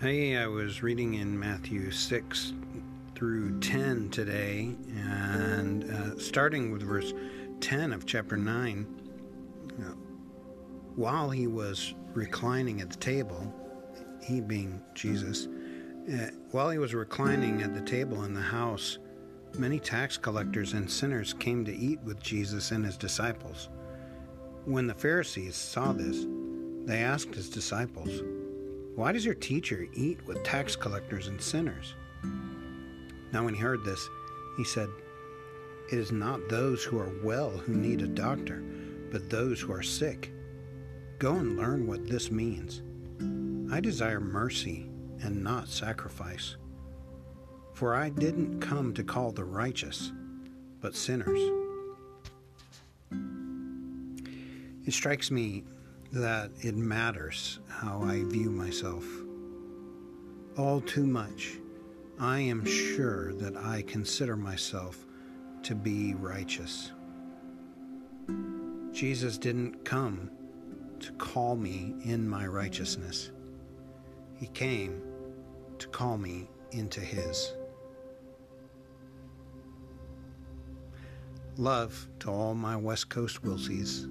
Hey, I was reading in Matthew 6 through 10 today, and uh, starting with verse 10 of chapter 9. Uh, while he was reclining at the table, he being Jesus, uh, while he was reclining at the table in the house, many tax collectors and sinners came to eat with Jesus and his disciples. When the Pharisees saw this, they asked his disciples, why does your teacher eat with tax collectors and sinners? Now, when he heard this, he said, It is not those who are well who need a doctor, but those who are sick. Go and learn what this means. I desire mercy and not sacrifice. For I didn't come to call the righteous, but sinners. It strikes me that it matters how I view myself. All too much, I am sure that I consider myself to be righteous. Jesus didn't come to call me in my righteousness, He came to call me into His. Love to all my West Coast Wilsies.